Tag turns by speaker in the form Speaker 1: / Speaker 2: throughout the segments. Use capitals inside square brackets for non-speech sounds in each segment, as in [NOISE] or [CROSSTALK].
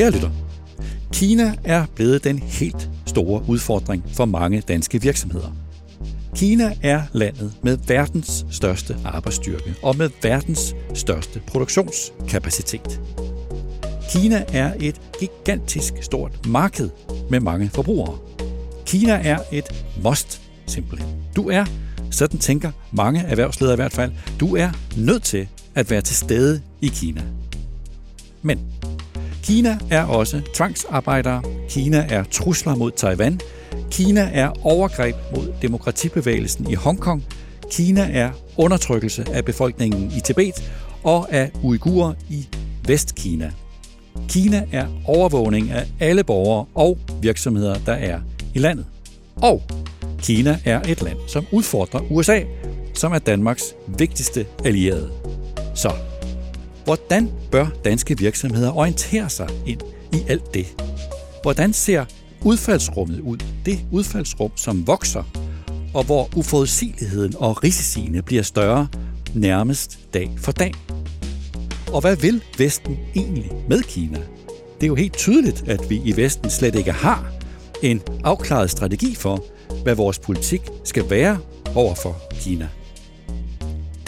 Speaker 1: Kære lytter, Kina er blevet den helt store udfordring for mange danske virksomheder. Kina er landet med verdens største arbejdsstyrke og med verdens største produktionskapacitet. Kina er et gigantisk stort marked med mange forbrugere. Kina er et must, simpelthen. Du er, sådan tænker mange erhvervsledere i hvert fald, du er nødt til at være til stede i Kina. Men Kina er også tvangsarbejdere, Kina er trusler mod Taiwan, Kina er overgreb mod demokratibevægelsen i Hongkong, Kina er undertrykkelse af befolkningen i Tibet og af uigurer i Vestkina. Kina er overvågning af alle borgere og virksomheder, der er i landet. Og Kina er et land, som udfordrer USA, som er Danmarks vigtigste allierede. Så Hvordan bør danske virksomheder orientere sig ind i alt det? Hvordan ser udfaldsrummet ud? Det udfaldsrum, som vokser, og hvor uforudsigeligheden og risiciene bliver større nærmest dag for dag. Og hvad vil Vesten egentlig med Kina? Det er jo helt tydeligt, at vi i Vesten slet ikke har en afklaret strategi for, hvad vores politik skal være over for Kina.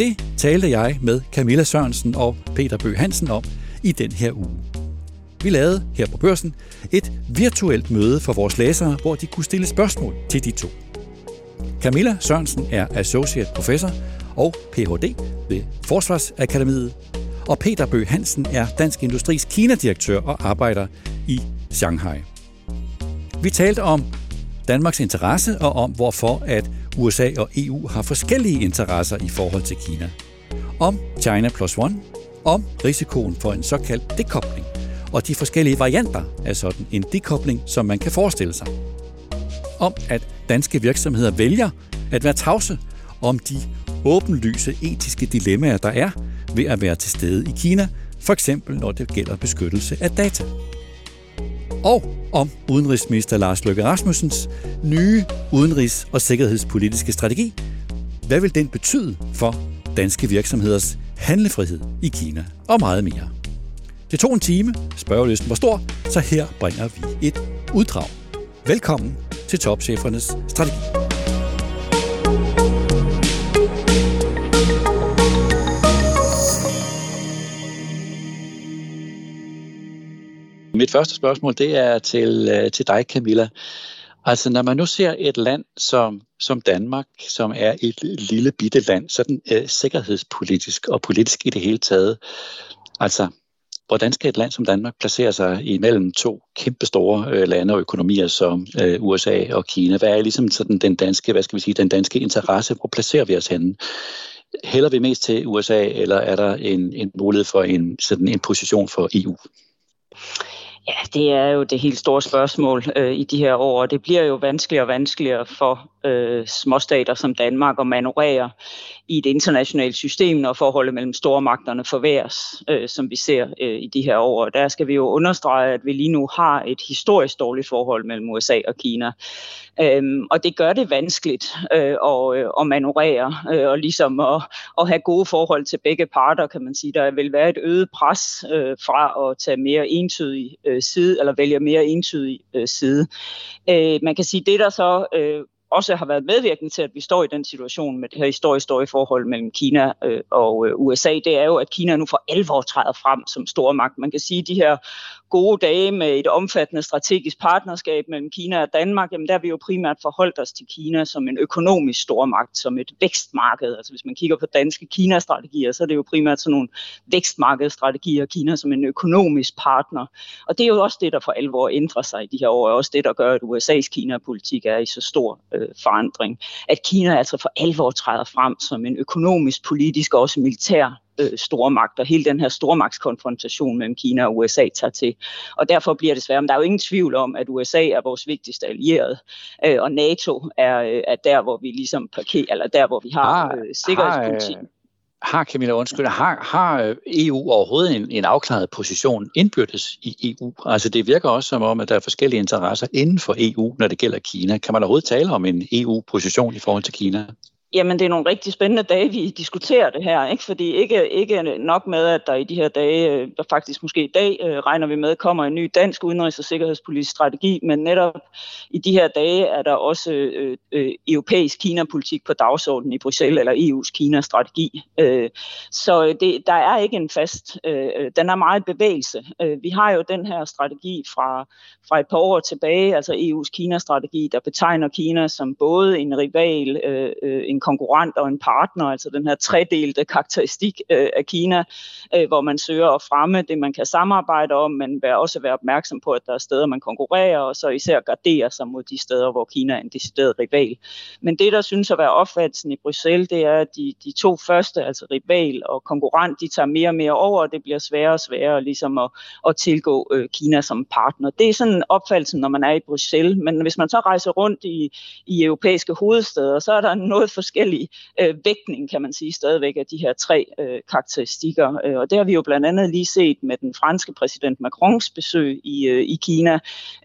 Speaker 1: Det talte jeg med Camilla Sørensen og Peter Bøh Hansen om i den her uge. Vi lavede her på børsen et virtuelt møde for vores læsere, hvor de kunne stille spørgsmål til de to. Camilla Sørensen er associate professor og Ph.D. ved Forsvarsakademiet, og Peter Bøh Hansen er Dansk Industris Kina-direktør og arbejder i Shanghai. Vi talte om Danmarks interesse og om hvorfor at USA og EU har forskellige interesser i forhold til Kina. Om China plus one, om risikoen for en såkaldt dekobling, og de forskellige varianter af sådan en dekobling, som man kan forestille sig. Om at danske virksomheder vælger at være tavse om de åbenlyse etiske dilemmaer, der er ved at være til stede i Kina, for eksempel når det gælder beskyttelse af data. Og om udenrigsminister Lars Løkke Rasmussens nye udenrigs- og sikkerhedspolitiske strategi. Hvad vil den betyde for danske virksomheders handlefrihed i Kina og meget mere? Det tog en time, spørgelisten var stor, så her bringer vi et uddrag. Velkommen til Topchefernes Strategi. Mit første spørgsmål, det er til, øh, til dig, Camilla. Altså, når man nu ser et land som, som Danmark, som er et lille bitte land, sådan øh, sikkerhedspolitisk og politisk i det hele taget, altså, hvordan skal et land som Danmark placere sig imellem to kæmpestore øh, lande og økonomier som øh, USA og Kina? Hvad er ligesom sådan den danske, hvad skal vi sige, den danske interesse? Hvor placerer vi os henne? Hælder vi mest til USA, eller er der en, en mulighed for en, sådan en position for EU?
Speaker 2: Ja, det er jo det helt store spørgsmål øh, i de her år, og det bliver jo vanskeligere og vanskeligere for øh, småstater som Danmark at manøvrere i et internationalt system, når forholdet mellem stormagterne forværres, øh, som vi ser øh, i de her år. Der skal vi jo understrege, at vi lige nu har et historisk dårligt forhold mellem USA og Kina. Øhm, og det gør det vanskeligt øh, at, øh, at manøvrere øh, og ligesom at, at have gode forhold til begge parter, kan man sige. Der vil være et øget pres øh, fra at tage mere entydige øh, Øh, side, eller vælger mere entydig øh, side. Øh, man kan sige, det der så øh, også har været medvirkende til, at vi står i den situation med det her historisk forhold mellem Kina øh, og øh, USA, det er jo, at Kina nu for alvor træder frem som stormagt. Man kan sige, at de her gode dage med et omfattende strategisk partnerskab mellem Kina og Danmark, jamen der har vi jo primært forholdt os til Kina som en økonomisk stormagt, som et vækstmarked. Altså hvis man kigger på danske Kina-strategier, så er det jo primært sådan nogle vækstmarkedsstrategier, Kina som en økonomisk partner. Og det er jo også det, der for alvor ændrer sig i de her år, og også det, der gør, at USA's Kina-politik er i så stor øh, forandring. At Kina altså for alvor træder frem som en økonomisk, politisk og også militær øh, stormagt, og hele den her stormagtskonfrontation mellem Kina og USA tager til. Og derfor bliver det svært. Men der er jo ingen tvivl om, at USA er vores vigtigste allierede, øh, og NATO er, øh, er der, hvor vi ligesom parkerer, eller der, hvor vi har øh, sikkerhedspolitik. Har,
Speaker 1: har Camilla, undskyld, har, har EU overhovedet en, en afklaret position indbyrdes i EU? Altså det virker også som om, at der er forskellige interesser inden for EU, når det gælder Kina. Kan man overhovedet tale om en EU-position i forhold til Kina?
Speaker 2: Jamen, det er nogle rigtig spændende dage, vi diskuterer det her, ikke? fordi ikke, ikke nok med, at der i de her dage, øh, faktisk måske i dag, øh, regner vi med, kommer en ny dansk udenrigs- og sikkerhedspolitisk strategi, men netop i de her dage er der også øh, øh, europæisk Kina-politik på dagsordenen i Bruxelles, eller EU's Kina-strategi. Øh, så øh, det, der er ikke en fast, øh, den er meget bevægelse. Øh, vi har jo den her strategi fra, fra et par år tilbage, altså EU's Kina-strategi, der betegner Kina som både en rival, øh, øh en konkurrent og en partner, altså den her tredelte karakteristik øh, af Kina, øh, hvor man søger at fremme det, man kan samarbejde om, men vil også være opmærksom på, at der er steder, man konkurrerer, og så især gardere sig mod de steder, hvor Kina er en decideret rival. Men det, der synes at være opfattelsen i Bruxelles, det er, at de, de to første, altså rival og konkurrent, de tager mere og mere over, og det bliver sværere og sværere ligesom at, at tilgå øh, Kina som partner. Det er sådan opfattelsen, når man er i Bruxelles, men hvis man så rejser rundt i, i europæiske hovedsteder, så er der noget forskelligt forskellig øh, vægtning, kan man sige, stadigvæk af de her tre øh, karakteristikker. Øh, og det har vi jo blandt andet lige set med den franske præsident Macrons besøg i, øh, i Kina,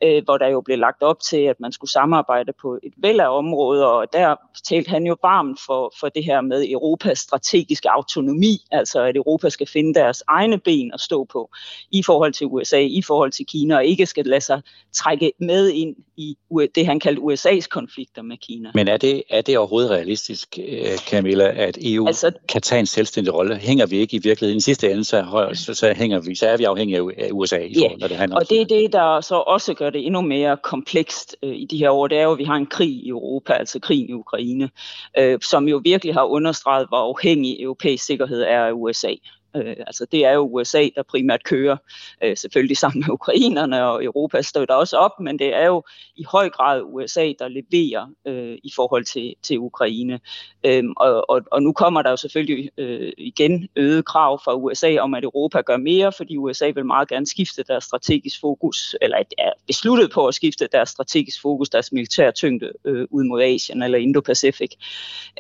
Speaker 2: øh, hvor der jo blev lagt op til, at man skulle samarbejde på et væld af områder, og der talte han jo varmt for, for det her med Europas strategiske autonomi, altså at Europa skal finde deres egne ben at stå på i forhold til USA, i forhold til Kina, og ikke skal lade sig trække med ind i det, han kaldte USA's konflikter med Kina.
Speaker 1: Men er det, er det overhovedet realistisk? Realistisk, øh, Camilla, at EU altså, kan tage en selvstændig rolle? Hænger vi ikke i virkeligheden? I sidste ende, så, så, så, hænger vi, så er vi afhængige af USA i forhold,
Speaker 2: når det handler og det er det, der så også gør det endnu mere komplekst øh, i de her år. Det er jo, at vi har en krig i Europa, altså krig i Ukraine, øh, som jo virkelig har understreget, hvor afhængig europæisk sikkerhed er af USA. Øh, altså det er jo USA, der primært kører, øh, selvfølgelig sammen med ukrainerne, og Europa støtter også op, men det er jo i høj grad USA, der leverer øh, i forhold til, til Ukraine. Øhm, og, og, og nu kommer der jo selvfølgelig øh, igen øget krav fra USA om, at Europa gør mere, fordi USA vil meget gerne skifte deres strategisk fokus, eller er besluttet på at skifte deres strategisk fokus, deres militære tyngde øh, ud mod Asien eller Indo-Pacific.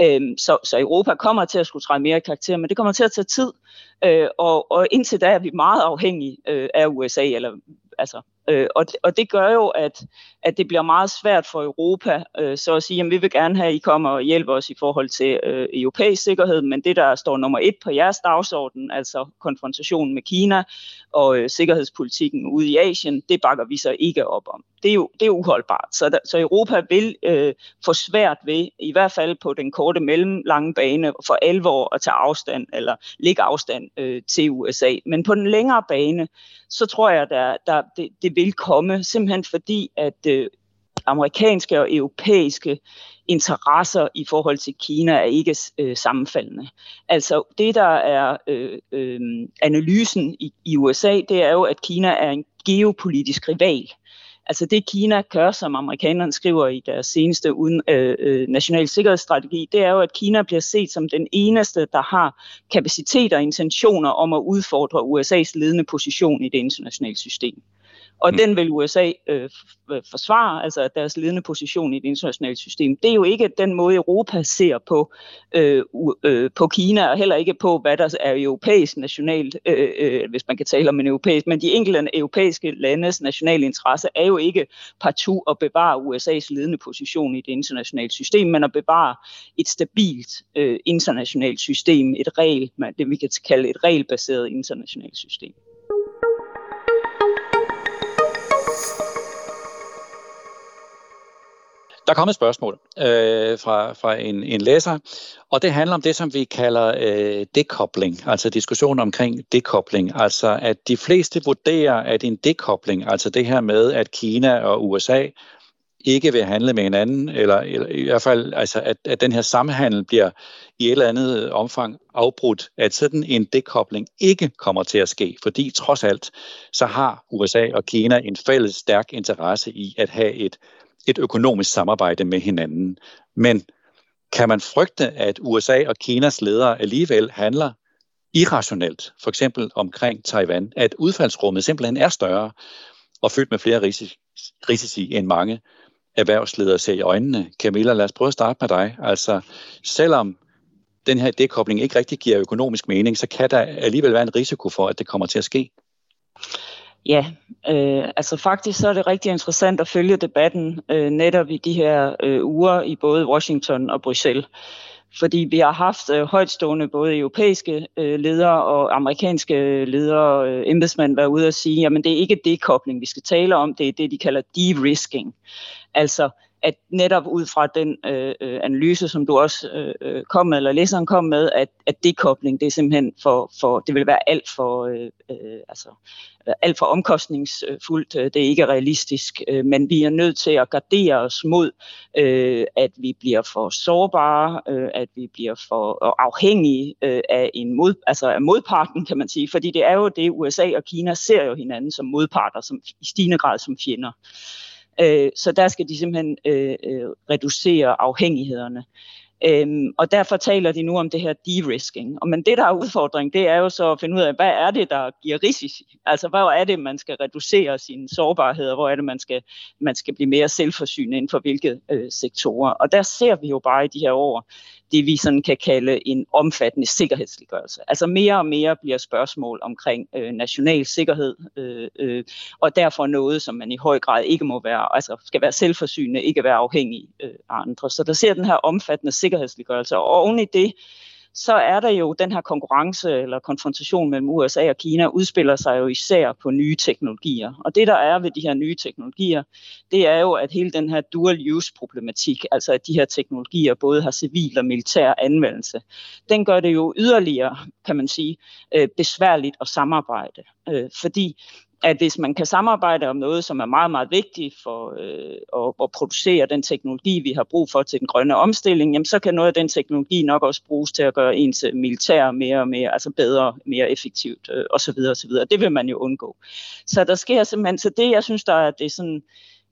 Speaker 2: Øhm, så, så Europa kommer til at skulle træde mere karakter, men det kommer til at tage tid. Øh, og, og indtil da er vi meget afhængige øh, af USA, eller altså Øh, og, og det gør jo, at, at det bliver meget svært for Europa øh, så at sige, at vi vil gerne have, at I kommer og hjælper os i forhold til øh, europæisk sikkerhed, men det, der står nummer et på jeres dagsorden, altså konfrontationen med Kina og øh, sikkerhedspolitikken ude i Asien, det bakker vi så ikke op om. Det er jo det er uholdbart. Så, der, så Europa vil øh, få svært ved, i hvert fald på den korte mellemlange bane, for alvor at tage afstand, eller lægge afstand øh, til USA. Men på den længere bane, så tror jeg, der, der, det, det vil komme, simpelthen fordi, at øh, amerikanske og europæiske interesser i forhold til Kina er ikke øh, sammenfaldende. Altså det, der er øh, øh, analysen i, i USA, det er jo, at Kina er en geopolitisk rival. Altså det Kina gør, som amerikanerne skriver i deres seneste uden, øh, øh, national sikkerhedsstrategi, det er jo, at Kina bliver set som den eneste, der har kapacitet og intentioner om at udfordre USA's ledende position i det internationale system. Og mm. den vil USA øh, forsvare, altså deres ledende position i det internationale system. Det er jo ikke den måde, Europa ser på, øh, øh, på Kina, og heller ikke på, hvad der er europæisk nationalt, øh, øh, hvis man kan tale om en europæisk, men de enkelte europæiske landes nationale interesse er jo ikke partout at bevare USA's ledende position i det internationale system, men at bevare et stabilt øh, internationalt system, et regel, det vi kan kalde et regelbaseret internationalt system.
Speaker 1: Der kommet et spørgsmål øh, fra, fra en, en læser, og det handler om det, som vi kalder øh, dekobling, altså diskussion omkring dekobling. Altså at de fleste vurderer, at en dekobling, altså det her med, at Kina og USA ikke vil handle med hinanden, eller, eller i hvert fald, altså at, at den her samhandel bliver i et eller andet omfang afbrudt, at sådan en dekobling ikke kommer til at ske, fordi trods alt, så har USA og Kina en fælles stærk interesse i at have et et økonomisk samarbejde med hinanden. Men kan man frygte, at USA og Kinas ledere alligevel handler irrationelt, for eksempel omkring Taiwan, at udfaldsrummet simpelthen er større og fyldt med flere risici, end mange erhvervsledere ser i øjnene. Camilla, lad os prøve at starte med dig. Altså, selvom den her dekobling ikke rigtig giver økonomisk mening, så kan der alligevel være en risiko for, at det kommer til at ske.
Speaker 2: Ja, øh, altså faktisk så er det rigtig interessant at følge debatten øh, netop i de her øh, uger i både Washington og Bruxelles. Fordi vi har haft øh, højtstående både europæiske øh, ledere og amerikanske øh, ledere og øh, embedsmænd være ude og sige, jamen det er ikke dekobling, vi skal tale om, det er det, de kalder de-risking. Altså at netop ud fra den øh, øh analyse, som du også øh, øh, kom med, eller læseren kom med, at, at dekobling, det er simpelthen for, for det vil være alt for, øh, øh, altså, alt for omkostningsfuldt, øh, det er ikke realistisk, øh, men vi er nødt til at gardere os mod, øh, at vi bliver for sårbare, øh, at vi bliver for afhængige øh, af en mod, altså af modparten, kan man sige, fordi det er jo det, USA og Kina ser jo hinanden som modparter, som i stigende grad som fjender. Øh, Øh, så der skal de simpelthen øh, øh, reducere afhængighederne. Øhm, og derfor taler de nu om det her de-risking. Og men det, der er udfordring, det er jo så at finde ud af, hvad er det, der giver risici? Altså, hvor er det, man skal reducere sine sårbarheder? Hvor er det, man skal, man skal blive mere selvforsynende inden for hvilke øh, sektorer? Og der ser vi jo bare i de her år, det vi sådan kan kalde en omfattende sikkerhedsliggørelse. Altså mere og mere bliver spørgsmål omkring øh, national sikkerhed, øh, øh, og derfor noget, som man i høj grad ikke må være, altså skal være selvforsynende, ikke være afhængig øh, af andre. Så der ser den her omfattende sikkerhedsliggørelse, og oven i det, så er der jo den her konkurrence eller konfrontation mellem USA og Kina udspiller sig jo især på nye teknologier. Og det der er ved de her nye teknologier, det er jo, at hele den her dual use problematik, altså at de her teknologier både har civil og militær anvendelse, den gør det jo yderligere, kan man sige, øh, besværligt at samarbejde. Øh, fordi at hvis man kan samarbejde om noget, som er meget, meget vigtigt for øh, at, at producere den teknologi, vi har brug for til den grønne omstilling, jamen så kan noget af den teknologi nok også bruges til at gøre ens militær mere og mere, altså bedre, mere effektivt øh, osv. osv. Det vil man jo undgå. Så der sker simpelthen, så det jeg synes, der er det sådan,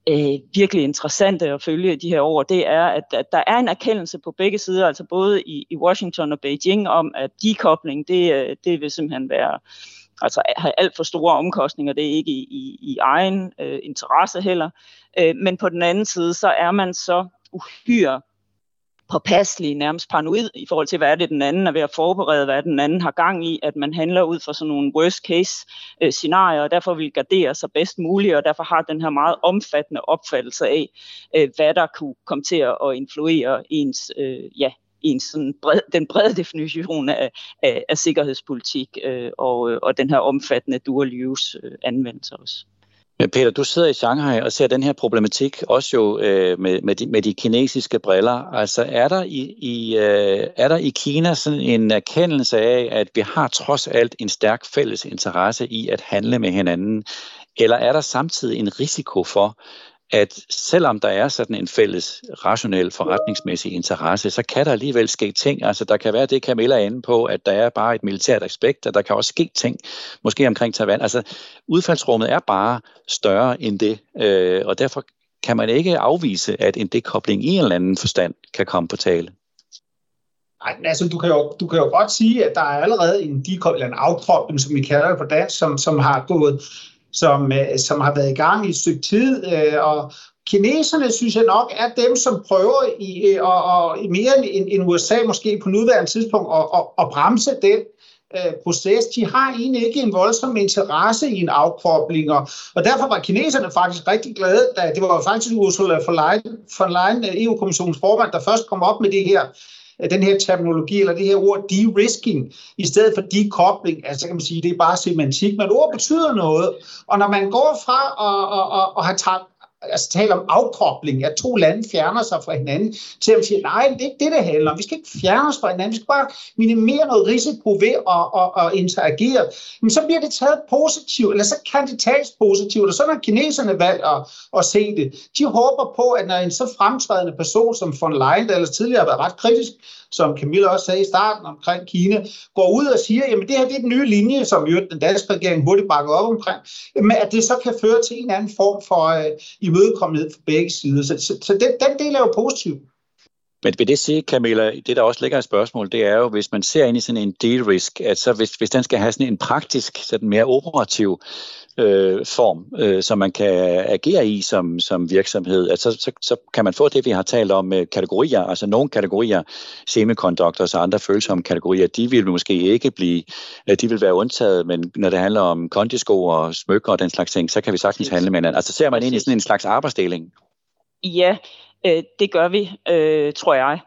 Speaker 2: øh, virkelig interessante at følge de her år, det er, at, at der er en erkendelse på begge sider, altså både i, i Washington og Beijing, om at dekobling, det, øh, det vil simpelthen være altså have alt for store omkostninger, det er ikke i, i, i egen øh, interesse heller. Øh, men på den anden side, så er man så uhyre påpasselig, nærmest paranoid i forhold til, hvad er det, den anden er ved at forberede, hvad den anden har gang i, at man handler ud fra sådan nogle worst case øh, scenarier, og derfor vil gardere sig bedst muligt, og derfor har den her meget omfattende opfattelse af, øh, hvad der kunne komme til at influere ens øh, ja, en sådan bred, den brede definition af, af, af sikkerhedspolitik øh, og, øh, og den her omfattende dual use øh, anvendelse også.
Speaker 1: Peter, du sidder i Shanghai og ser den her problematik også jo øh, med, med, de, med de kinesiske briller. Altså er der i, i, øh, er der i Kina sådan en erkendelse af, at vi har trods alt en stærk fælles interesse i at handle med hinanden? Eller er der samtidig en risiko for, at selvom der er sådan en fælles rationel forretningsmæssig interesse, så kan der alligevel ske ting. Altså der kan være det, Camilla er inde på, at der er bare et militært aspekt, og der kan også ske ting, måske omkring Taiwan. Altså udfaldsrummet er bare større end det, øh, og derfor kan man ikke afvise, at en dekobling i en eller anden forstand kan komme på tale.
Speaker 3: Nej, altså du kan, jo, du kan jo godt sige, at der er allerede en dekobling, eller en afkobling, som vi kalder det på dansk, som, som har gået som, øh, som har været i gang i et stykke tid, øh, og kineserne synes jeg nok er dem, som prøver i, øh, og, og mere end, end USA måske på nuværende tidspunkt at, at, at bremse den øh, proces. De har egentlig ikke en voldsom interesse i en afkobling, og, og derfor var kineserne faktisk rigtig glade, da det var faktisk Ursula von Leyen, EU-kommissionens øh, e formand, der først kom op med det her den her terminologi, eller det her ord de-risking, i stedet for dekobling, altså kan man sige, det er bare semantik, men ord betyder noget, og når man går fra at, at, at, at have taget altså tale om afkobling, at to lande fjerner sig fra hinanden, til at sige, nej, det er ikke det, det handler om. Vi skal ikke fjerne os fra hinanden, vi skal bare minimere noget risiko ved at, at, at interagere. Men så bliver det taget positivt, eller så kan det tages positivt, og så har kineserne valgt at, at se det. De håber på, at når en så fremtrædende person som von Leyen, der ellers tidligere har været ret kritisk som Camilla også sagde i starten omkring Kina, går ud og siger, jamen det her det er den nye linje, som jo den danske regering hurtigt bakker op omkring, men at det så kan føre til en anden form for øh, imødekommenhed fra begge sider. Så, så, så den, den del er jo positiv.
Speaker 1: Men vil det sige, Camilla, det der også ligger et spørgsmål, det er jo, hvis man ser ind i sådan en deal risk, at så hvis, hvis den skal have sådan en praktisk, sådan mere operativ øh, form, øh, som man kan agere i som, som virksomhed, at så, så, så kan man få det, vi har talt om med kategorier, altså nogle kategorier, semiconductors og andre følsomme kategorier, de vil måske ikke blive, øh, de vil være undtaget, men når det handler om kondisko og smykker og den slags ting, så kan vi sagtens handle med hinanden. Altså ser man ind i sådan en slags arbejdsdeling?
Speaker 2: Ja, øh, det gør vi, øh, tror jeg.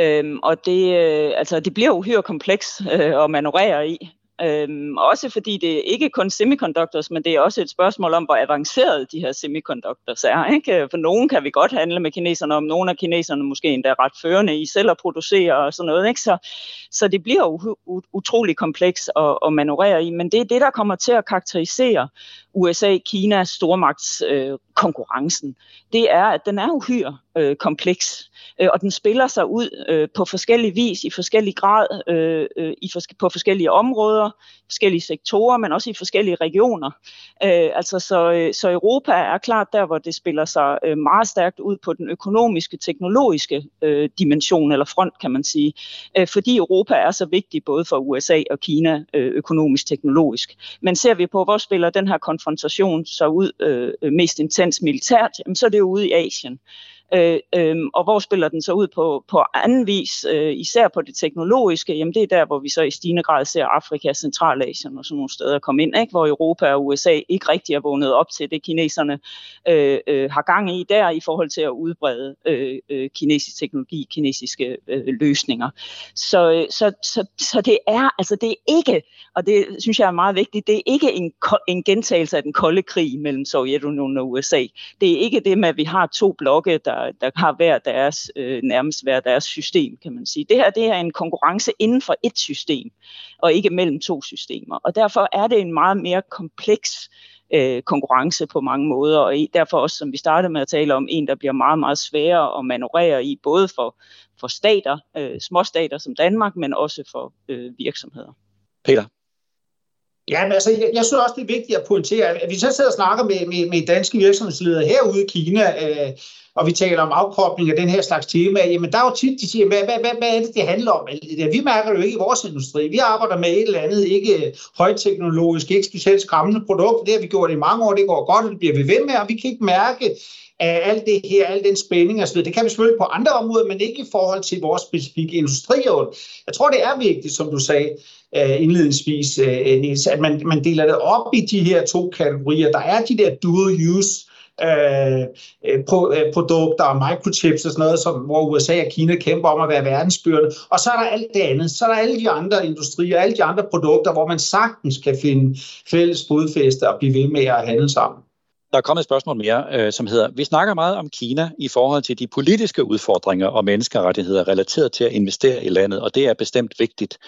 Speaker 2: Øhm, og det, øh, altså, det bliver uhyre kompleks øh, at manøvrere i. Øhm, også fordi det er ikke kun semiconductors, men det er også et spørgsmål om, hvor avancerede de her semiconductors er. Ikke? For nogen kan vi godt handle med kineserne, om nogle af kineserne måske endda ret førende i selv at producere og sådan noget. Ikke? Så, så det bliver u- utrolig kompleks at, at manøvrere i, men det er det, der kommer til at karakterisere USA-Kina stormagtskonkurrencen. Øh, det er, at den er uhyre øh, kompleks, øh, og den spiller sig ud øh, på forskellige vis, i forskellig grad, øh, øh, i fors- på forskellige områder, forskellige sektorer, men også i forskellige regioner. Øh, altså så, øh, så Europa er klart der, hvor det spiller sig øh, meget stærkt ud på den økonomiske, teknologiske øh, dimension eller front, kan man sige, øh, fordi Europa er så vigtig både for USA og Kina øh, økonomisk, teknologisk. Men ser vi på, hvor spiller den her konfrontation så ud øh, øh, mest intens militært, jamen, så er det jo ude i Asien. Øh, øh, og hvor spiller den så ud på, på anden vis, øh, især på det teknologiske, jamen det er der, hvor vi så i stigende grad ser Afrika, Centralasien og sådan nogle steder komme ind, ikke? hvor Europa og USA ikke rigtig er vågnet op til det, kineserne øh, øh, har gang i der i forhold til at udbrede øh, øh, kinesisk teknologi, kinesiske øh, løsninger. Så, øh, så, så, så det er altså det er ikke, og det synes jeg er meget vigtigt, det er ikke en, en gentagelse af den kolde krig mellem Sovjetunionen og USA. Det er ikke det med, at vi har to blokke, der der, har hver deres, øh, nærmest hver deres system, kan man sige. Det her det er en konkurrence inden for et system, og ikke mellem to systemer. Og derfor er det en meget mere kompleks øh, konkurrence på mange måder, og derfor også, som vi startede med at tale om, en, der bliver meget, meget sværere at manøvrere i, både for, for stater, øh, småstater som Danmark, men også for øh, virksomheder.
Speaker 1: Peter?
Speaker 3: Ja, men altså, jeg, jeg synes også, det er vigtigt at pointere, at vi så sidder og snakker med, med, med danske virksomhedsledere herude i Kina, øh, og vi taler om afkobling af den her slags tema, jamen der er jo tit, de siger, hvad, hvad, hvad, hvad er det, det handler om? Vi mærker det jo ikke i vores industri. Vi arbejder med et eller andet, ikke øh, højteknologisk, ikke specielt skræmmende produkt. Det har vi gjort i mange år, det går godt, og det bliver vi ved med, og vi kan ikke mærke, af alt det her, al den spænding osv. Det kan vi selvfølgelig på andre områder, men ikke i forhold til vores specifikke industri. Jeg tror, det er vigtigt, som du sagde uh, indledningsvis, øh, Niels, at man, man deler det op i de her to kategorier. Der er de der dual use øh, øh, øh produkter og microchips og sådan noget, som, hvor USA og Kina kæmper om at være verdensbyrde. Og så er der alt det andet. Så er der alle de andre industrier, alle de andre produkter, hvor man sagtens kan finde fælles fodfæste og blive ved med at handle sammen.
Speaker 1: Der er kommet et spørgsmål mere, øh, som hedder, vi snakker meget om Kina i forhold til de politiske udfordringer og menneskerettigheder relateret til at investere i landet, og det er bestemt vigtigt.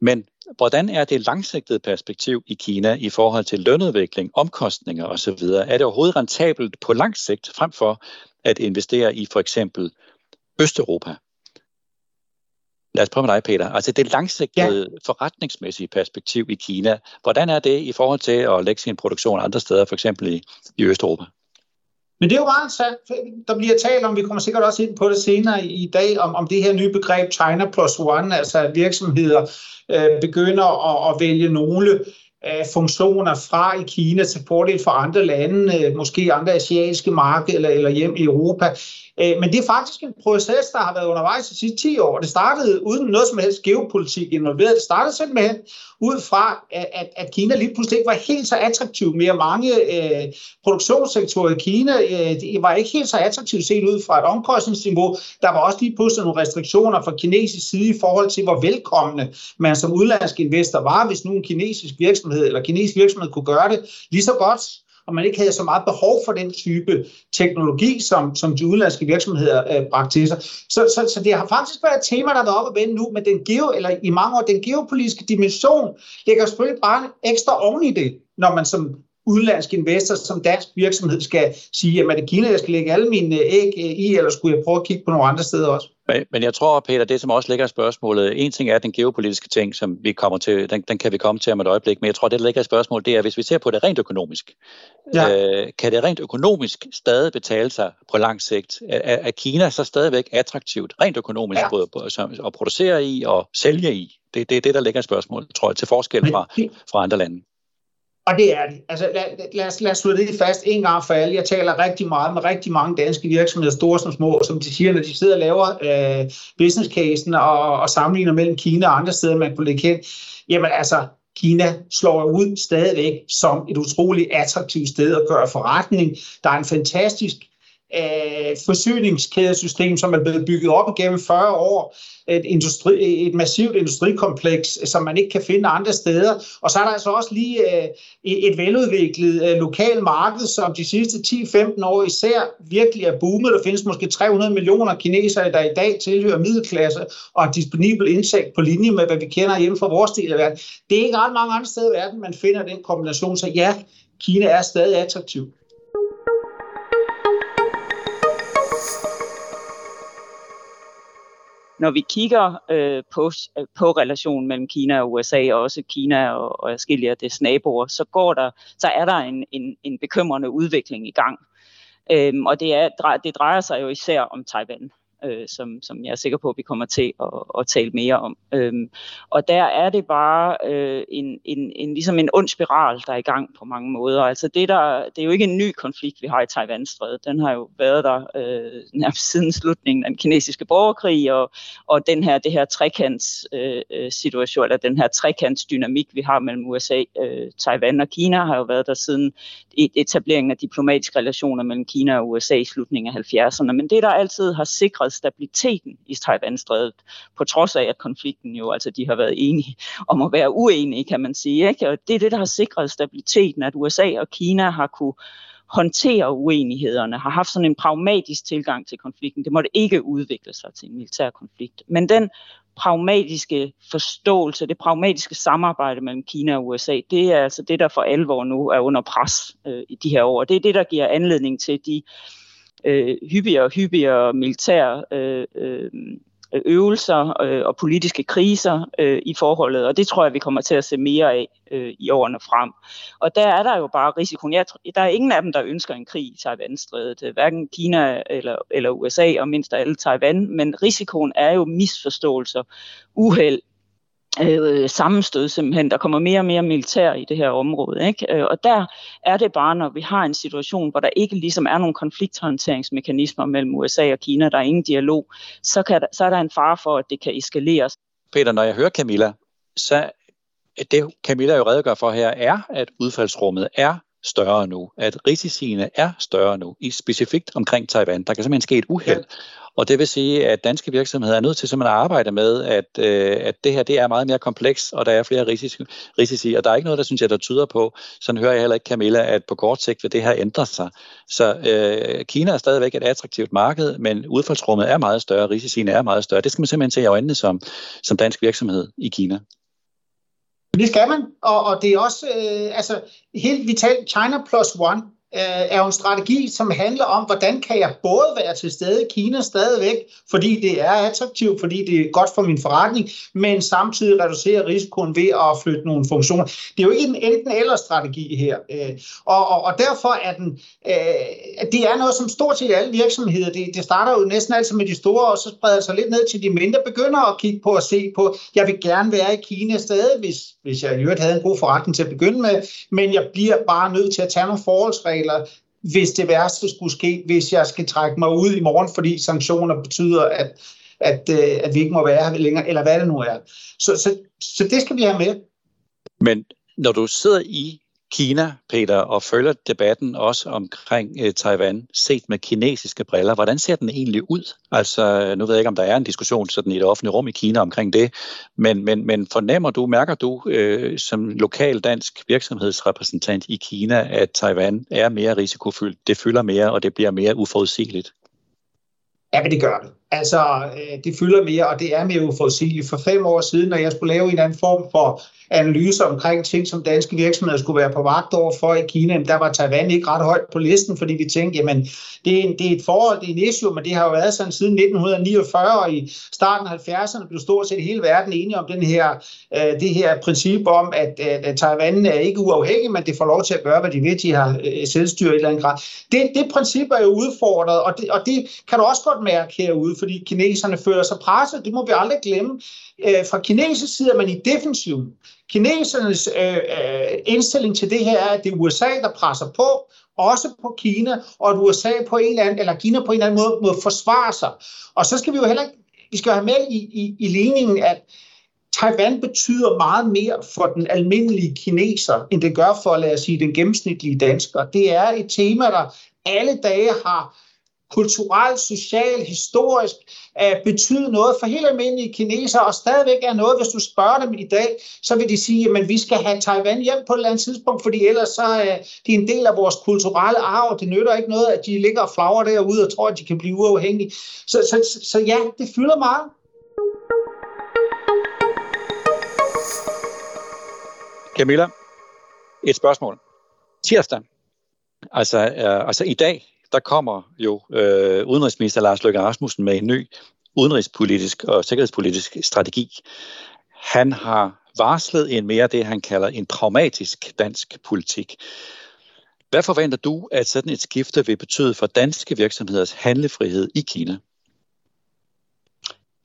Speaker 1: Men hvordan er det langsigtede perspektiv i Kina i forhold til lønudvikling, omkostninger osv.? Er det overhovedet rentabelt på lang sigt frem for at investere i for eksempel Østeuropa? Lad os prøve med dig, Peter. Altså det langsigtede ja. forretningsmæssige perspektiv i Kina, hvordan er det i forhold til at lægge sin produktion andre steder, for eksempel i, i Østeuropa?
Speaker 3: Men det er jo meget interessant. Der bliver talt om, vi kommer sikkert også ind på det senere i dag, om, om det her nye begreb China plus one, altså at virksomheder øh, begynder at, at vælge nogle øh, funktioner fra i Kina til fordel for andre lande, øh, måske andre asiatiske markeder eller, eller hjem i Europa. Øh, men det er faktisk en proces, der har været undervejs de sidste 10 år. Det startede uden noget som helst geopolitik involveret. Det startede simpelthen ud fra, at, at Kina lige pludselig ikke var helt så attraktiv mere. Mange øh, produktionssektorer i Kina øh, det var ikke helt så attraktivt set ud fra et omkostningsniveau. Der var også lige pludselig nogle restriktioner fra kinesisk side i forhold til, hvor velkomne man som udenlandsk investor var, hvis nu en kinesisk virksomhed eller kinesisk virksomhed kunne gøre det lige så godt og man ikke havde så meget behov for den type teknologi, som, som de udenlandske virksomheder øh, bragte til sig. Så, så, så det har faktisk været et tema, der har været op og vende nu, men den geo, eller i mange år, den geopolitiske dimension ligger selvfølgelig bare ekstra oven i det, når man som udenlandsk investor, som dansk virksomhed skal sige, jamen er det Kina, jeg skal lægge alle mine æg øh, i, eller skulle jeg prøve at kigge på nogle andre steder også?
Speaker 1: Men, men jeg tror, Peter, det som også ligger i spørgsmålet, en ting er den geopolitiske ting, som vi kommer til, den, den kan vi komme til om et øjeblik, men jeg tror, det der ligger i spørgsmålet, det er, hvis vi ser på det rent økonomisk, ja. øh, kan det rent økonomisk stadig betale sig på lang sigt? Er, er Kina så stadigvæk attraktivt, rent økonomisk, ja. både, både at producere i og sælge i? Det, det er det, der ligger i spørgsmålet, tror jeg, til forskel fra, fra andre lande.
Speaker 3: Og det er det. Altså, lad, lad, os, lad os slå det fast en gang for alle. Jeg taler rigtig meget med rigtig mange danske virksomheder, store som små, som de siger, når de sidder og laver øh, business casen og, og sammenligner mellem Kina og andre steder, man kunne lægge hen. Jamen altså, Kina slår ud stadigvæk som et utroligt attraktivt sted at gøre forretning. Der er en fantastisk øh, forsyningskædesystem, som er blevet bygget op gennem 40 år. Et, industri, et massivt industrikompleks, som man ikke kan finde andre steder. Og så er der altså også lige øh, et veludviklet øh, lokal marked, som de sidste 10-15 år især virkelig er boomet. Der findes måske 300 millioner kinesere, der i dag tilhører middelklasse og har disponibel indtægt på linje med, hvad vi kender hjemme fra vores del af verden. Det er ikke ret mange andre steder i verden, man finder den kombination. Så ja, Kina er stadig attraktiv.
Speaker 2: Når vi kigger øh, på, øh, på relationen mellem Kina og USA, og også Kina og, og forskellige af dets naboer, så, går der, så er der en, en, en bekymrende udvikling i gang. Øhm, og det, er, det drejer sig jo især om Taiwan øh, som, som jeg er sikker på, at vi kommer til at, at tale mere om. Øhm, og der er det bare øh, en, en, en, ligesom en ond spiral, der er i gang på mange måder. Altså det, der, det er jo ikke en ny konflikt, vi har i Taiwan-strædet. Den har jo været der øh, nærmest siden slutningen af den kinesiske borgerkrig, og, og den her, det her trekants øh, øh situation, eller den her trekants dynamik, vi har mellem USA, øh, Taiwan og Kina, har jo været der siden e, etableringen af diplomatiske relationer mellem Kina og USA i slutningen af 70'erne. Men det, der altid har sikret stabiliteten i Taiwan-strædet, på trods af, at konflikten jo, altså de har været enige om at være uenige, kan man sige. Ikke? Og det er det, der har sikret stabiliteten, at USA og Kina har kunne håndtere uenighederne, har haft sådan en pragmatisk tilgang til konflikten. Det måtte ikke udvikle sig til en militær konflikt. Men den pragmatiske forståelse, det pragmatiske samarbejde mellem Kina og USA, det er altså det, der for alvor nu er under pres øh, i de her år. Det er det, der giver anledning til de øh, Øh, hyppigere og hyppigere militære øh, øh, øvelser øh, og politiske kriser øh, i forholdet, og det tror jeg, vi kommer til at se mere af øh, i årene frem. Og der er der jo bare risikoen. Jeg, der er ingen af dem, der ønsker en krig i Taiwan-strædet, øh, hverken Kina eller, eller USA, og mindst af alle Taiwan, men risikoen er jo misforståelser, uheld, øh, sammenstød simpelthen. Der kommer mere og mere militær i det her område. Ikke? Øh, og der er det bare, når vi har en situation, hvor der ikke ligesom er nogen konflikthåndteringsmekanismer mellem USA og Kina, der er ingen dialog, så, kan der, så er der en fare for, at det kan eskaleres.
Speaker 1: Peter, når jeg hører Camilla, så det Camilla jo redegør for her, er, at udfaldsrummet er større nu, at risiciene er større nu, i specifikt omkring Taiwan. Der kan simpelthen ske et uheld. Og det vil sige, at danske virksomheder er nødt til simpelthen at arbejde med, at, øh, at det her det er meget mere kompleks, og der er flere risici, risici. Og der er ikke noget, der synes jeg, der tyder på, sådan hører jeg heller ikke Camilla, at på kort sigt vil det her ændre sig. Så øh, Kina er stadigvæk et attraktivt marked, men udfaldsrummet er meget større, risiciene er meget større. Det skal man simpelthen se i øjnene som, som dansk virksomhed i Kina.
Speaker 3: Det skal man, og, og det er også, øh, altså, helt vitalt, China plus one, Øh, er jo en strategi, som handler om, hvordan kan jeg både være til stede i Kina stadigvæk, fordi det er attraktivt, fordi det er godt for min forretning, men samtidig reducere risikoen ved at flytte nogle funktioner. Det er jo ikke en enten-eller-strategi her. Øh, og, og, og derfor er den, øh, det er noget, som stort set alle virksomheder, det, det starter jo næsten altid med de store, og så spreder sig lidt ned til de mindre, begynder at kigge på og se på, jeg vil gerne være i Kina stadig, hvis, hvis jeg i øvrigt havde en god forretning til at begynde med, men jeg bliver bare nødt til at tage nogle forholdsregler regler, hvis det værste skulle ske, hvis jeg skal trække mig ud i morgen, fordi sanktioner betyder, at, at, øh, at vi ikke må være her længere, eller hvad det nu er. Så, så, så det skal vi have med.
Speaker 1: Men når du sidder i Kina, Peter, og følger debatten også omkring øh, Taiwan, set med kinesiske briller. Hvordan ser den egentlig ud? Altså, nu ved jeg ikke, om der er en diskussion sådan i det offentlige rum i Kina omkring det, men, men, men fornemmer du, mærker du øh, som lokal dansk virksomhedsrepræsentant i Kina, at Taiwan er mere risikofyldt, det fylder mere, og det bliver mere uforudsigeligt?
Speaker 3: Ja, men det gør det. Altså, øh, det fylder mere, og det er mere uforudsigeligt. For fem år siden, når jeg skulle lave en anden form for analyser omkring ting, som danske virksomheder skulle være på vagt over for i Kina, der var Taiwan ikke ret højt på listen, fordi vi tænkte, jamen, det er, en, det er et forhold, det er en issue, men det har jo været sådan siden 1949, og i starten af 70'erne blev stort set hele verden enige om den her, øh, det her princip om, at, at Taiwan er ikke uafhængig, men det får lov til at gøre, hvad de vil, de har øh, selvstyre i et eller andet grad. Det, det princip er jo udfordret, og det, og det kan du også godt mærke herude, fordi kineserne føler sig presset, det må vi aldrig glemme. Øh, fra kinesisk side er man i defensiv. Kinesernes øh, øh, indstilling til det her er, at det er USA, der presser på, også på Kina, og at USA på en eller anden, eller Kina på en eller anden måde må forsvare sig. Og så skal vi jo heller vi skal have med i, i, i ligningen, at Taiwan betyder meget mere for den almindelige kineser, end det gør for, lad os sige, den gennemsnitlige dansker. Det er et tema, der alle dage har kulturelt, socialt, historisk øh, betyde noget for helt almindelige kinesere, og stadigvæk er noget, hvis du spørger dem i dag, så vil de sige, at vi skal have Taiwan hjem på et eller andet tidspunkt, fordi ellers så øh, er de en del af vores kulturelle arv. Det nytter ikke noget, at de ligger og flagrer derude og tror, at de kan blive uafhængige. Så, så, så, så ja, det fylder meget.
Speaker 1: Camilla, et spørgsmål. Tirsdag, altså, øh, altså i dag, der kommer jo øh, udenrigsminister Lars Løkke Rasmussen med en ny udenrigspolitisk og sikkerhedspolitisk strategi. Han har varslet en mere det, han kalder en pragmatisk dansk politik. Hvad forventer du, at sådan et skifte vil betyde for danske virksomheders handlefrihed i Kina?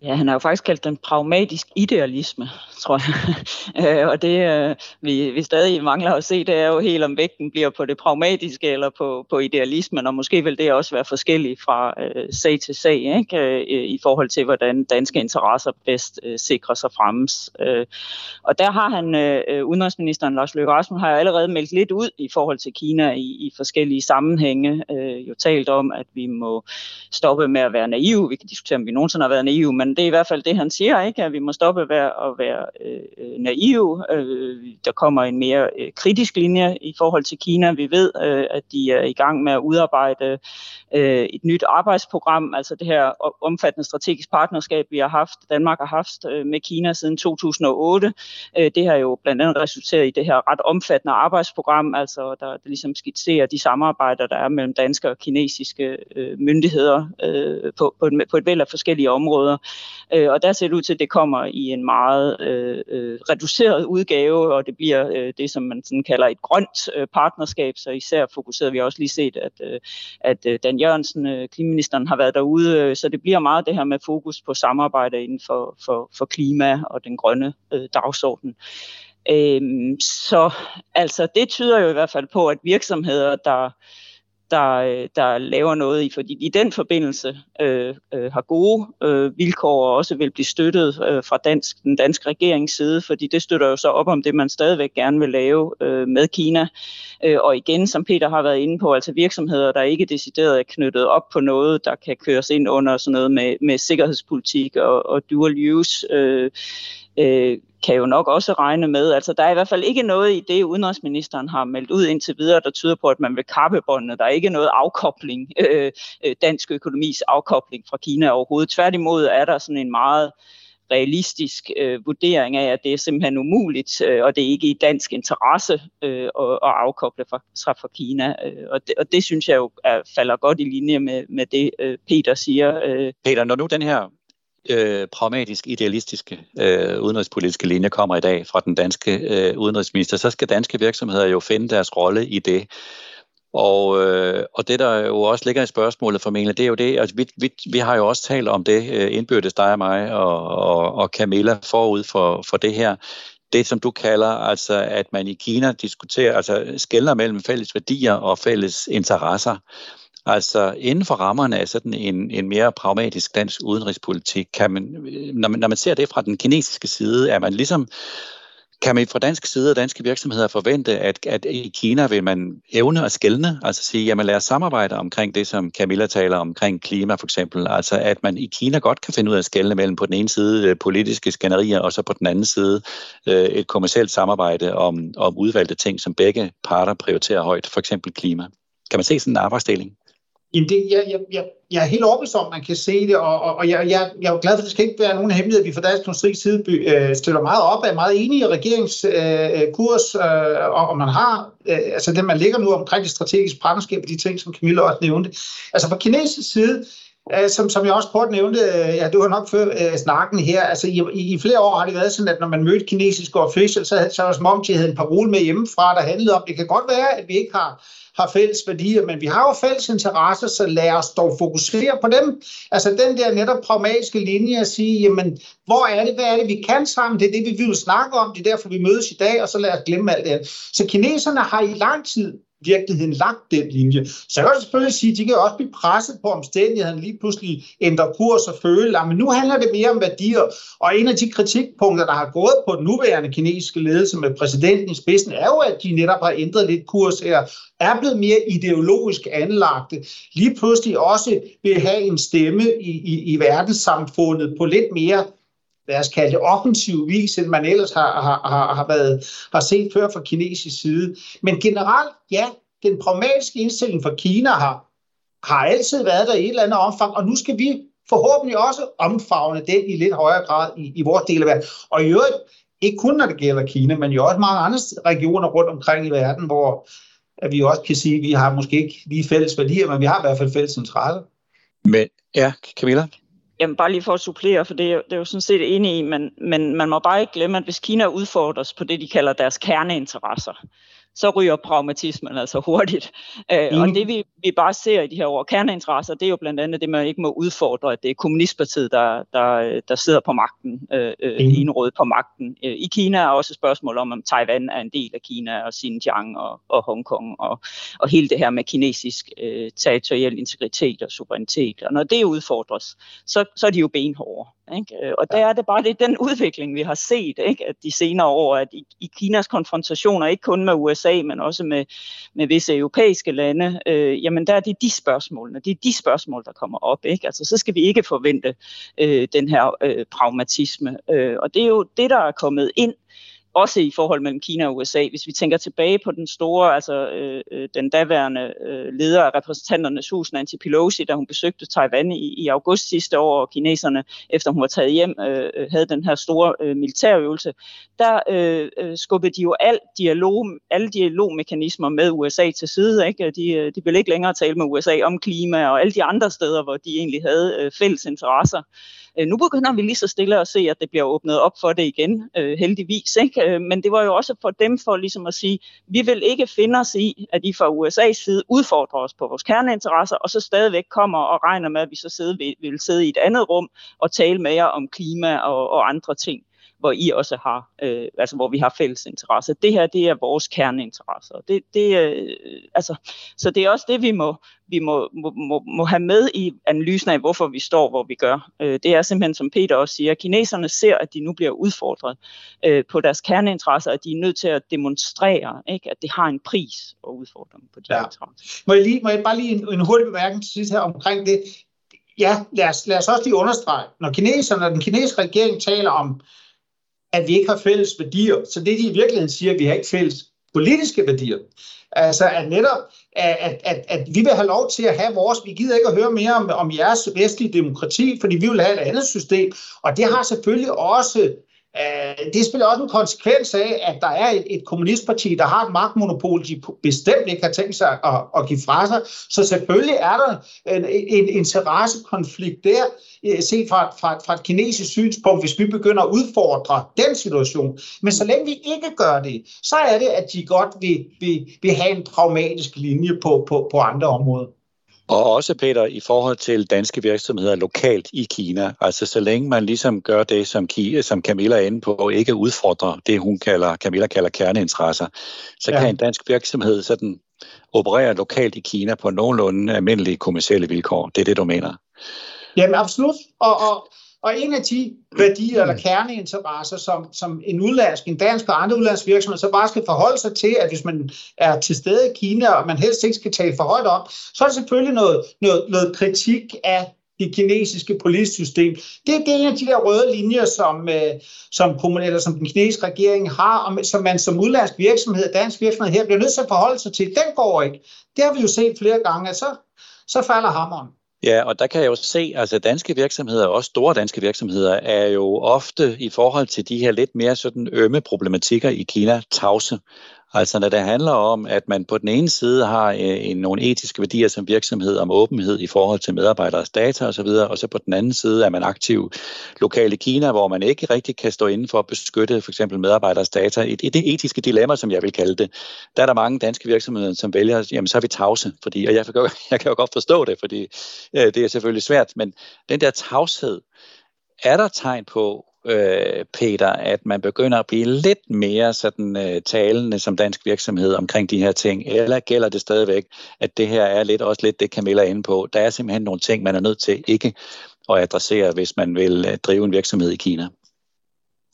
Speaker 2: Ja, han har jo faktisk kaldt den pragmatisk idealisme, tror jeg. [LAUGHS] Øh, og det, øh, vi, vi stadig mangler at se, det er jo helt om vægten bliver på det pragmatiske eller på, på idealismen, og måske vil det også være forskelligt fra øh, sag til sag, ikke? Øh, i forhold til, hvordan danske interesser bedst øh, sikrer sig fremmes. Øh, og der har han, øh, øh, udenrigsministeren Lars Løkke Rasmussen, har jo allerede meldt lidt ud i forhold til Kina i, i forskellige sammenhænge. Øh, jo talt om, at vi må stoppe med at være naive. Vi kan diskutere, om vi nogensinde har været naive, men det er i hvert fald det, han siger, ikke? at vi må stoppe med at være øh, øh, naive. Øh, der kommer en mere øh, kritisk linje i forhold til Kina. Vi ved, øh, at de er i gang med at udarbejde øh, et nyt arbejdsprogram, altså det her omfattende strategisk partnerskab, vi har haft, Danmark har haft øh, med Kina siden 2008. Øh, det har jo blandt andet resulteret i det her ret omfattende arbejdsprogram, altså der, der ligesom skitserer de samarbejder, der er mellem danske og kinesiske øh, myndigheder øh, på, på, på et væld af forskellige områder. Øh, og der ser det ud til, at det kommer i en meget øh, øh, reduceret udgave, og det bliver øh, det, som man sådan kalder et grønt øh, partnerskab. Så især fokuserede vi også lige set, at, øh, at øh, Dan Jørgensen, øh, klimaministeren, har været derude. Øh, så det bliver meget det her med fokus på samarbejde inden for, for, for klima og den grønne øh, dagsorden. Øhm, så altså, det tyder jo i hvert fald på, at virksomheder, der der, øh, der laver noget i, fordi i den forbindelse øh, øh, har gode øh, vilkår og også vil blive støttet øh, fra dansk, den danske regerings side, fordi det støtter jo så op om det, man stadigvæk gerne vil lave øh, med Kina. Øh, og igen, som Peter har været inde på, altså virksomheder, der ikke decideret er knyttet op på noget, der kan køres ind under sådan noget med, med sikkerhedspolitik og, og dual use. Øh, øh, kan jo nok også regne med. Altså, der er i hvert fald ikke noget i det, udenrigsministeren har meldt ud indtil videre, der tyder på, at man vil kappe båndene. Der er ikke noget afkobling, øh, øh dansk økonomis afkobling fra Kina overhovedet. Tværtimod er der sådan en meget realistisk øh, vurdering af, at det er simpelthen umuligt, øh, og det er ikke i dansk interesse øh, at, at afkoble fra, sig fra Kina. Øh, og, det, og det synes jeg jo er, falder godt i linje med, med det, øh, Peter siger.
Speaker 1: Øh. Peter, når nu den her øh, pragmatisk, idealistiske øh, udenrigspolitiske linje kommer i dag fra den danske øh, udenrigsminister, så skal danske virksomheder jo finde deres rolle i det. Og, øh, og det, der jo også ligger i spørgsmålet formentlig, det er jo det, altså vi, vi, vi har jo også talt om det, øh, indbyrdes dig og mig og, og, og Camilla forud for, for det her, det som du kalder, altså at man i Kina diskuterer, altså skældner mellem fælles værdier og fælles interesser. Altså inden for rammerne af sådan en, en mere pragmatisk dansk udenrigspolitik, kan man, øh, når, man, når man ser det fra den kinesiske side, er man ligesom kan man fra dansk side og danske virksomheder forvente, at, at i Kina vil man evne at skælne, altså sige, jamen lad os samarbejde omkring det, som Camilla taler omkring klima for eksempel, altså at man i Kina godt kan finde ud af at skælne mellem på den ene side øh, politiske skænderier, og så på den anden side øh, et kommersielt samarbejde om, om udvalgte ting, som begge parter prioriterer højt, for eksempel klima. Kan man se sådan en arbejdsdeling?
Speaker 3: Jamen det, jeg, jeg, jeg, jeg er helt overbevist om, at man kan se det, og, og, og jeg, jeg, jeg er jo glad for, at det skal ikke være nogen hemmelighed, at vi fra Dansk Industris side øh, støtter meget op, er meget enige i regeringskurs, øh, øh, og, og man har, øh, altså det man ligger nu omkring det strategiske partnerskab, og de ting, som Camilla også nævnte. Altså fra kinesisk side, øh, som, som jeg også kort nævnte, øh, ja, du har nok før øh, snakken her, altså i, i, i flere år har det været sådan, at når man mødte kinesiske officials, så, så var det som om, de havde en parole med hjemmefra, der handlede om, det kan godt være, at vi ikke har har fælles værdier, men vi har jo fælles interesser, så lad os dog fokusere på dem. Altså den der netop pragmatiske linje at sige, jamen, hvor er det, hvad er det, vi kan sammen? Det er det, vi vil snakke om, det er derfor, vi mødes i dag, og så lad os glemme alt det Så kineserne har i lang tid virkeligheden lagt den linje. Så jeg kan selvfølgelig sige, at de kan også blive presset på omstændighederne, lige pludselig ændre kurs og føle, at men nu handler det mere om værdier. Og en af de kritikpunkter, der har gået på den nuværende kinesiske ledelse med præsidenten i spidsen, er jo, at de netop har ændret lidt kurs her, er blevet mere ideologisk anlagte, lige pludselig også vil have en stemme i, i, i verdenssamfundet på lidt mere lad os kalde det offensiv vis, end man ellers har, har, har, har, været, har set før fra kinesisk side. Men generelt, ja, den pragmatiske indstilling for Kina har, har altid været der i et eller andet omfang, og nu skal vi forhåbentlig også omfavne den i lidt højere grad i, i vores del af verden. Og i øvrigt, ikke kun når det gælder Kina, men jo også mange andre regioner rundt omkring i verden, hvor at vi også kan sige, at vi har måske ikke lige fælles værdier, men vi har i hvert fald fælles interesse.
Speaker 1: Men ja, Camilla?
Speaker 2: Jamen bare lige for at supplere, for det er, det er jo sådan set enig i, men, men man må bare ikke glemme, at hvis Kina udfordres på det, de kalder deres kerneinteresser, så ryger pragmatismen altså hurtigt. Mm. Og det vi, vi bare ser i de her år, kerneinteresser, det er jo blandt andet det, man ikke må udfordre, at det er kommunistpartiet, der, der, der sidder på magten, øh, mm. enrådet på magten. I Kina er også et spørgsmål om, om Taiwan er en del af Kina, og Xinjiang og, og Hongkong, og, og hele det her med kinesisk øh, territoriel integritet og suverænitet. Og når det udfordres, så, så er de jo benhårde. Ikke? Øh, og der er det bare det den udvikling, vi har set ikke? at de senere år, at i, i Kinas konfrontationer, ikke kun med USA, men også med, med visse europæiske lande, øh, jamen der er det de spørgsmål, det er de spørgsmål, der kommer op. Ikke? Altså, så skal vi ikke forvente øh, den her øh, pragmatisme. Øh, og det er jo det, der er kommet ind også i forhold mellem Kina og USA. Hvis vi tænker tilbage på den store, altså øh, øh, den daværende øh, leder af repræsentanternes hus, Nancy Pelosi, da hun besøgte Taiwan i, i august sidste år, og kineserne, efter hun var taget hjem, øh, øh havde den her store øh, militærøvelse, der øh, øh, skubbede de jo al dialog, alle dialogmekanismer med USA til side. Ikke? De, de ville ikke længere tale med USA om klima og alle de andre steder, hvor de egentlig havde øh, fælles interesser. Øh, nu begynder vi lige så stille at se, at det bliver åbnet op for det igen, øh, heldigvis. Ikke? Øh, men det var jo også for dem for ligesom at sige, vi vil ikke finde os i, at I fra USA's side udfordrer os på vores kerneinteresser, og så stadigvæk kommer og regner med, at vi så sidde, vil sidde i et andet rum og tale med jer om klima og, og andre ting hvor I også har, øh, altså hvor vi har fælles interesse. Det her, det er vores kerneinteresser. Det, det, øh, altså, så det er også det, vi må, vi må, må, må have med i analysen af, hvorfor vi står, hvor vi gør. Øh, det er simpelthen, som Peter også siger, kineserne ser, at de nu bliver udfordret øh, på deres kerneinteresser, og de er nødt til at demonstrere, ikke, at det har en pris at udfordre dem på de ja. interesser.
Speaker 3: Må jeg, lige, må jeg bare lige en, en hurtig bemærkning til sidst her omkring det? Ja, lad os, lad os også lige understrege, når kineserne og den kinesiske regering taler om at vi ikke har fælles værdier. Så det, de i virkeligheden siger, at vi har ikke fælles politiske værdier. Altså at netop, at, at, at vi vil have lov til at have vores, vi gider ikke at høre mere om, om jeres vestlige demokrati, fordi vi vil have et andet system. Og det har selvfølgelig også Øh, det spiller også en konsekvens af, at der er et, et kommunistparti, der har et magtmonopol, de bestemt ikke har tænkt sig at, at give fra sig. Så selvfølgelig er der en, en interessekonflikt der, øh, set fra, fra, fra et kinesisk synspunkt, hvis vi begynder at udfordre den situation. Men så længe vi ikke gør det, så er det, at de godt vil, vil, vil have en pragmatisk linje på, på, på andre områder.
Speaker 1: Og også, Peter, i forhold til danske virksomheder lokalt i Kina. Altså, så længe man ligesom gør det, som, Kina, som Camilla er inde på, ikke udfordrer det, hun kalder, Camilla kalder kerneinteresser, så ja. kan en dansk virksomhed sådan operere lokalt i Kina på nogenlunde almindelige kommersielle vilkår. Det er det, du mener?
Speaker 3: Jamen, absolut. Og, og, og en af de værdier eller kerneinteresser, som, som en udlandsk, en dansk og andre udlandske virksomheder så bare skal forholde sig til, at hvis man er til stede i Kina, og man helst ikke skal tale for højt om, så er det selvfølgelig noget, noget, noget kritik af det kinesiske politsystem. Det, det er en af de der røde linjer, som, øh, som, eller som den kinesiske regering har, og som man som udlandsk virksomhed, dansk virksomhed her, bliver nødt til at forholde sig til. Den går ikke. Det har vi jo set flere gange, at så, så falder hammeren.
Speaker 1: Ja, og der kan jeg jo se, altså danske virksomheder, også store danske virksomheder, er jo ofte i forhold til de her lidt mere sådan ømme problematikker i Kina tavse. Altså når det handler om, at man på den ene side har øh, en, nogle etiske værdier som virksomhed om åbenhed i forhold til medarbejderes data osv., og så på den anden side er man aktiv lokalt i Kina, hvor man ikke rigtig kan stå inden for at beskytte for eksempel medarbejderes data. I det etiske dilemma, som jeg vil kalde det, der er der mange danske virksomheder, som vælger, jamen så er vi tavse, fordi, og jeg, [LAUGHS] jeg kan jo godt forstå det, fordi øh, det er selvfølgelig svært, men den der tavshed, er der tegn på, øh, Peter, at man begynder at blive lidt mere sådan øh, talende som dansk virksomhed omkring de her ting? Eller gælder det stadigvæk, at det her er lidt også lidt det, Camilla er inde på? Der er simpelthen nogle ting, man er nødt til ikke at adressere, hvis man vil øh, drive en virksomhed i Kina.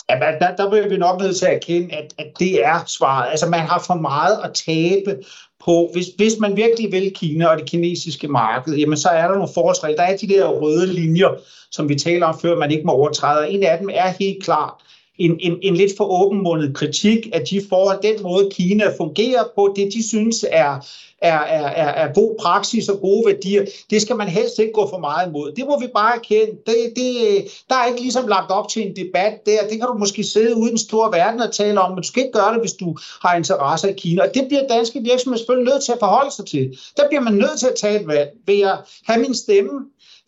Speaker 3: Ja, der, der bliver vi nok nødt til at erkende, at, at det er svaret. Altså, man har for meget at tabe på, hvis, hvis man virkelig vil Kina og det kinesiske marked, jamen så er der nogle forholdsregler. Der er de der røde linjer, som vi taler om før, man ikke må overtræde. En af dem er helt klart en, en, en lidt for åbenmundet kritik af de forhold, den måde Kina fungerer på, det de synes er, er, er, er, er god praksis og gode værdier, det skal man helst ikke gå for meget imod. Det må vi bare erkende. Det, det, der er ikke ligesom lagt op til en debat der. Det kan du måske sidde ude i den store verden og tale om, men du skal ikke gøre det, hvis du har interesse i Kina. Og det bliver danske virksomheder selvfølgelig nødt til at forholde sig til. Der bliver man nødt til at tage et valg. Vil jeg have min stemme?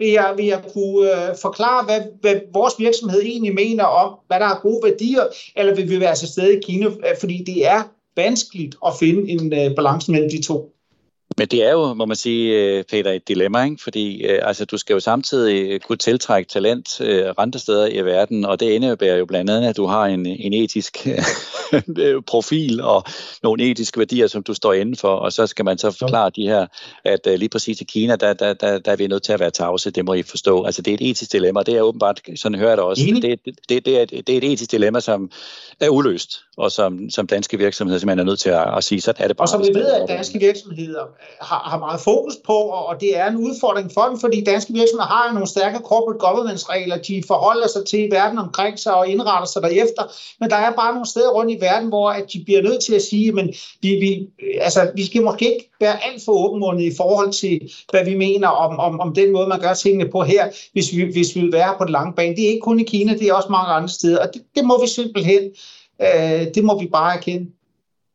Speaker 3: Vil jeg, vil jeg kunne øh, forklare, hvad, hvad vores virksomhed egentlig mener om, hvad der er gode værdier, eller vil vi være til stede i Kina? Fordi det er vanskeligt at finde en øh, balance mellem de to.
Speaker 1: Men det er jo, må man sige, øh, Peter, et dilemma, ikke? fordi øh, altså, du skal jo samtidig kunne tiltrække talent øh, andre steder i verden, og det indebærer jo blandt andet, at du har en, en etisk [LAUGHS] profil og nogle etiske værdier, som du står inden for, og så skal man så forklare de her, at øh, lige præcis i Kina, der, der, der, der er vi nødt til at være tavse, det må I forstå. Altså det er et etisk dilemma, og det er åbenbart, sådan hører jeg det også, det, det, det, det, er, det er et etisk dilemma, som er uløst, og som, som danske virksomheder simpelthen er nødt til at, at sige, så er det bare.
Speaker 3: Og som vi ved, at danske virksomheder har, har meget fokus på, og det er en udfordring for dem, fordi danske virksomheder har nogle stærke corporate governance regler, de forholder sig til verden omkring sig og indretter sig derefter, men der er bare nogle steder rundt i verden, hvor at de bliver nødt til at sige, men vi, vi, altså, vi skal måske ikke være alt for åbenmundet i forhold til, hvad vi mener om, om, om den måde, man gør tingene på her, hvis vi, hvis vi vil være på den lange bane. Det er ikke kun i Kina, det er også mange andre steder, og det, det må vi simpelthen, øh, det må vi bare erkende.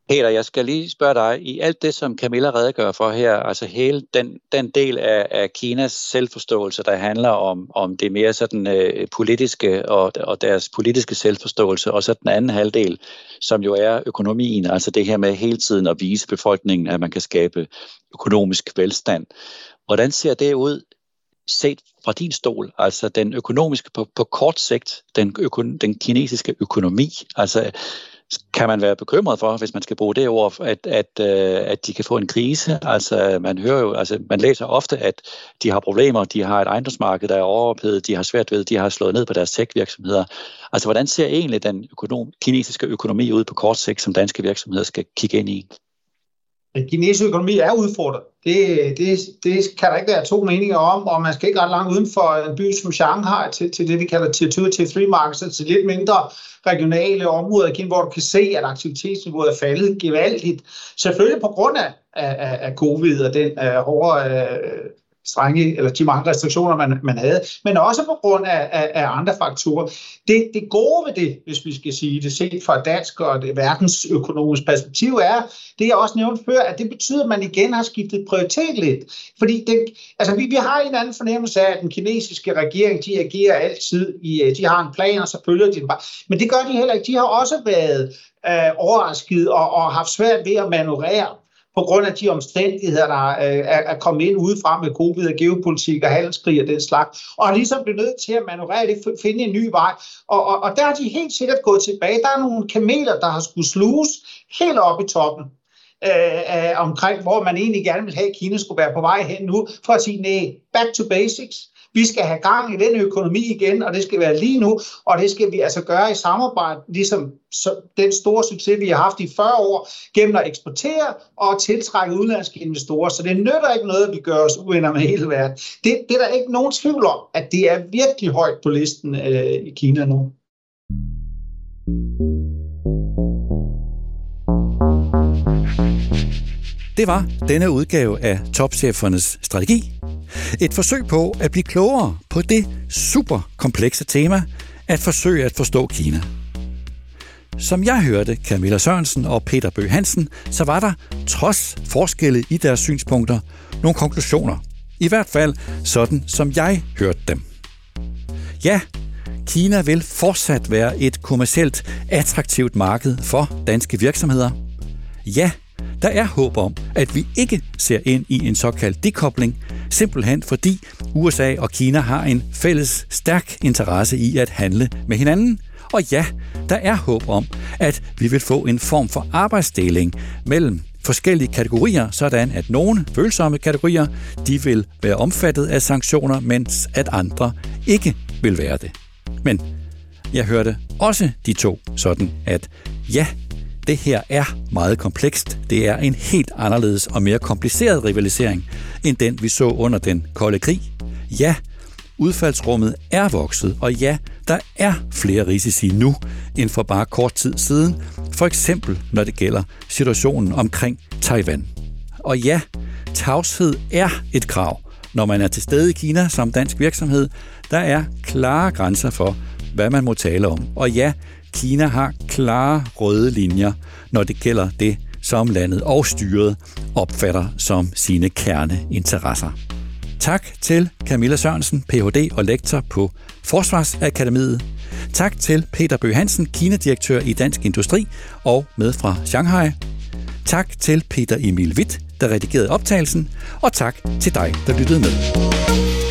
Speaker 1: Peter, jeg skal lige spørge dig, i alt det, som Camilla redegør for her, altså hele den, den del af, af Kinas selvforståelse, der handler om, om det mere sådan øh, politiske og, og deres politiske selvforståelse, og så den anden halvdel, som jo er økonomien, altså det her med hele tiden at vise befolkningen, at man kan skabe økonomisk velstand. Hvordan ser det ud set fra din stol, altså den økonomiske på, på kort sigt, den, øko, den kinesiske økonomi, altså kan man være bekymret for, hvis man skal bruge det ord, at, at, øh, at de kan få en krise. Altså, man hører jo, altså, man læser ofte, at de har problemer, de har et ejendomsmarked, der er overophedet, de har svært ved, de har slået ned på deres tech-virksomheder. Altså, hvordan ser egentlig den økonom, kinesiske økonomi ud på kort sigt, som danske virksomheder skal kigge ind i?
Speaker 3: Den kinesiske økonomi er udfordret. Det, det, det kan der ikke være to meninger om, og man skal ikke ret langt uden for en by som Shanghai til, til det, vi kalder tier 2 og tier 3 markeder, til lidt mindre regionale områder, hvor du kan se, at aktivitetsniveauet er faldet gevaldigt. Selvfølgelig på grund af, af, af covid og den uh, hårde uh, strenge, eller de mange restriktioner, man, man havde, men også på grund af, af, af andre faktorer. Det, det gode ved det, hvis vi skal sige det, set fra dansk og det verdensøkonomisk perspektiv, er, det jeg også nævnte før, at det betyder, at man igen har skiftet prioritet lidt. Fordi den, altså, vi, vi har en anden fornemmelse af, at den kinesiske regering, de agerer altid, i, øh, de har en plan, og så følger de den bare. Men det gør de heller ikke. De har også været øh, overrasket og, og haft svært ved at manøvrere på grund af de omstændigheder, der øh, er, er kommet ind udefra med covid og geopolitik og handelskrig og den slags, og ligesom blevet nødt til at manøvrere det, finde en ny vej. Og, og, og der er de helt sikkert gået tilbage. Der er nogle kameler, der har skulle sluges helt op i toppen. Øh, øh, omkring, hvor man egentlig gerne vil have, at Kina skulle være på vej hen nu, for at sige, nej, back to basics. Vi skal have gang i den økonomi igen, og det skal være lige nu, og det skal vi altså gøre i samarbejde, ligesom den store succes, vi har haft i 40 år, gennem at eksportere og tiltrække udenlandske investorer. Så det nytter ikke noget, at vi gør os uvenner med hele verden. Det, det er der ikke nogen tvivl om, at det er virkelig højt på listen øh, i Kina nu.
Speaker 4: Det var denne udgave af Topchefernes Strategi. Et forsøg på at blive klogere på det super komplekse tema at forsøge at forstå Kina. Som jeg hørte Camilla Sørensen og Peter Bøh Hansen, så var der, trods forskelle i deres synspunkter, nogle konklusioner. I hvert fald sådan, som jeg hørte dem. Ja, Kina vil fortsat være et kommercielt attraktivt marked for danske virksomheder. Ja,
Speaker 1: der er håb om, at vi ikke ser ind i en såkaldt dekobling, simpelthen fordi USA og Kina har en fælles stærk interesse i at handle med hinanden. Og ja, der er håb om, at vi vil få en form for arbejdsdeling mellem forskellige kategorier, sådan at nogle følsomme kategorier, de vil være omfattet af sanktioner, mens at andre ikke vil være det. Men jeg hørte også de to sådan, at ja, det her er meget komplekst. Det er en helt anderledes og mere kompliceret rivalisering, end den vi så under den kolde krig. Ja, udfaldsrummet er vokset, og ja, der er flere risici nu end for bare kort tid siden, for eksempel når det gælder situationen omkring Taiwan. Og ja, tavshed er et krav, når man er til stede i Kina som dansk virksomhed. Der er klare grænser for, hvad man må tale om. Og ja, Kina har klare røde linjer, når det gælder det, som landet og styret opfatter som sine kerneinteresser. Tak til Camilla Sørensen, Ph.D. og lektor på Forsvarsakademiet. Tak til Peter Bøh Hansen, Kina-direktør i Dansk Industri og med fra Shanghai. Tak til Peter Emil Witt, der redigerede optagelsen, og tak til dig, der lyttede med.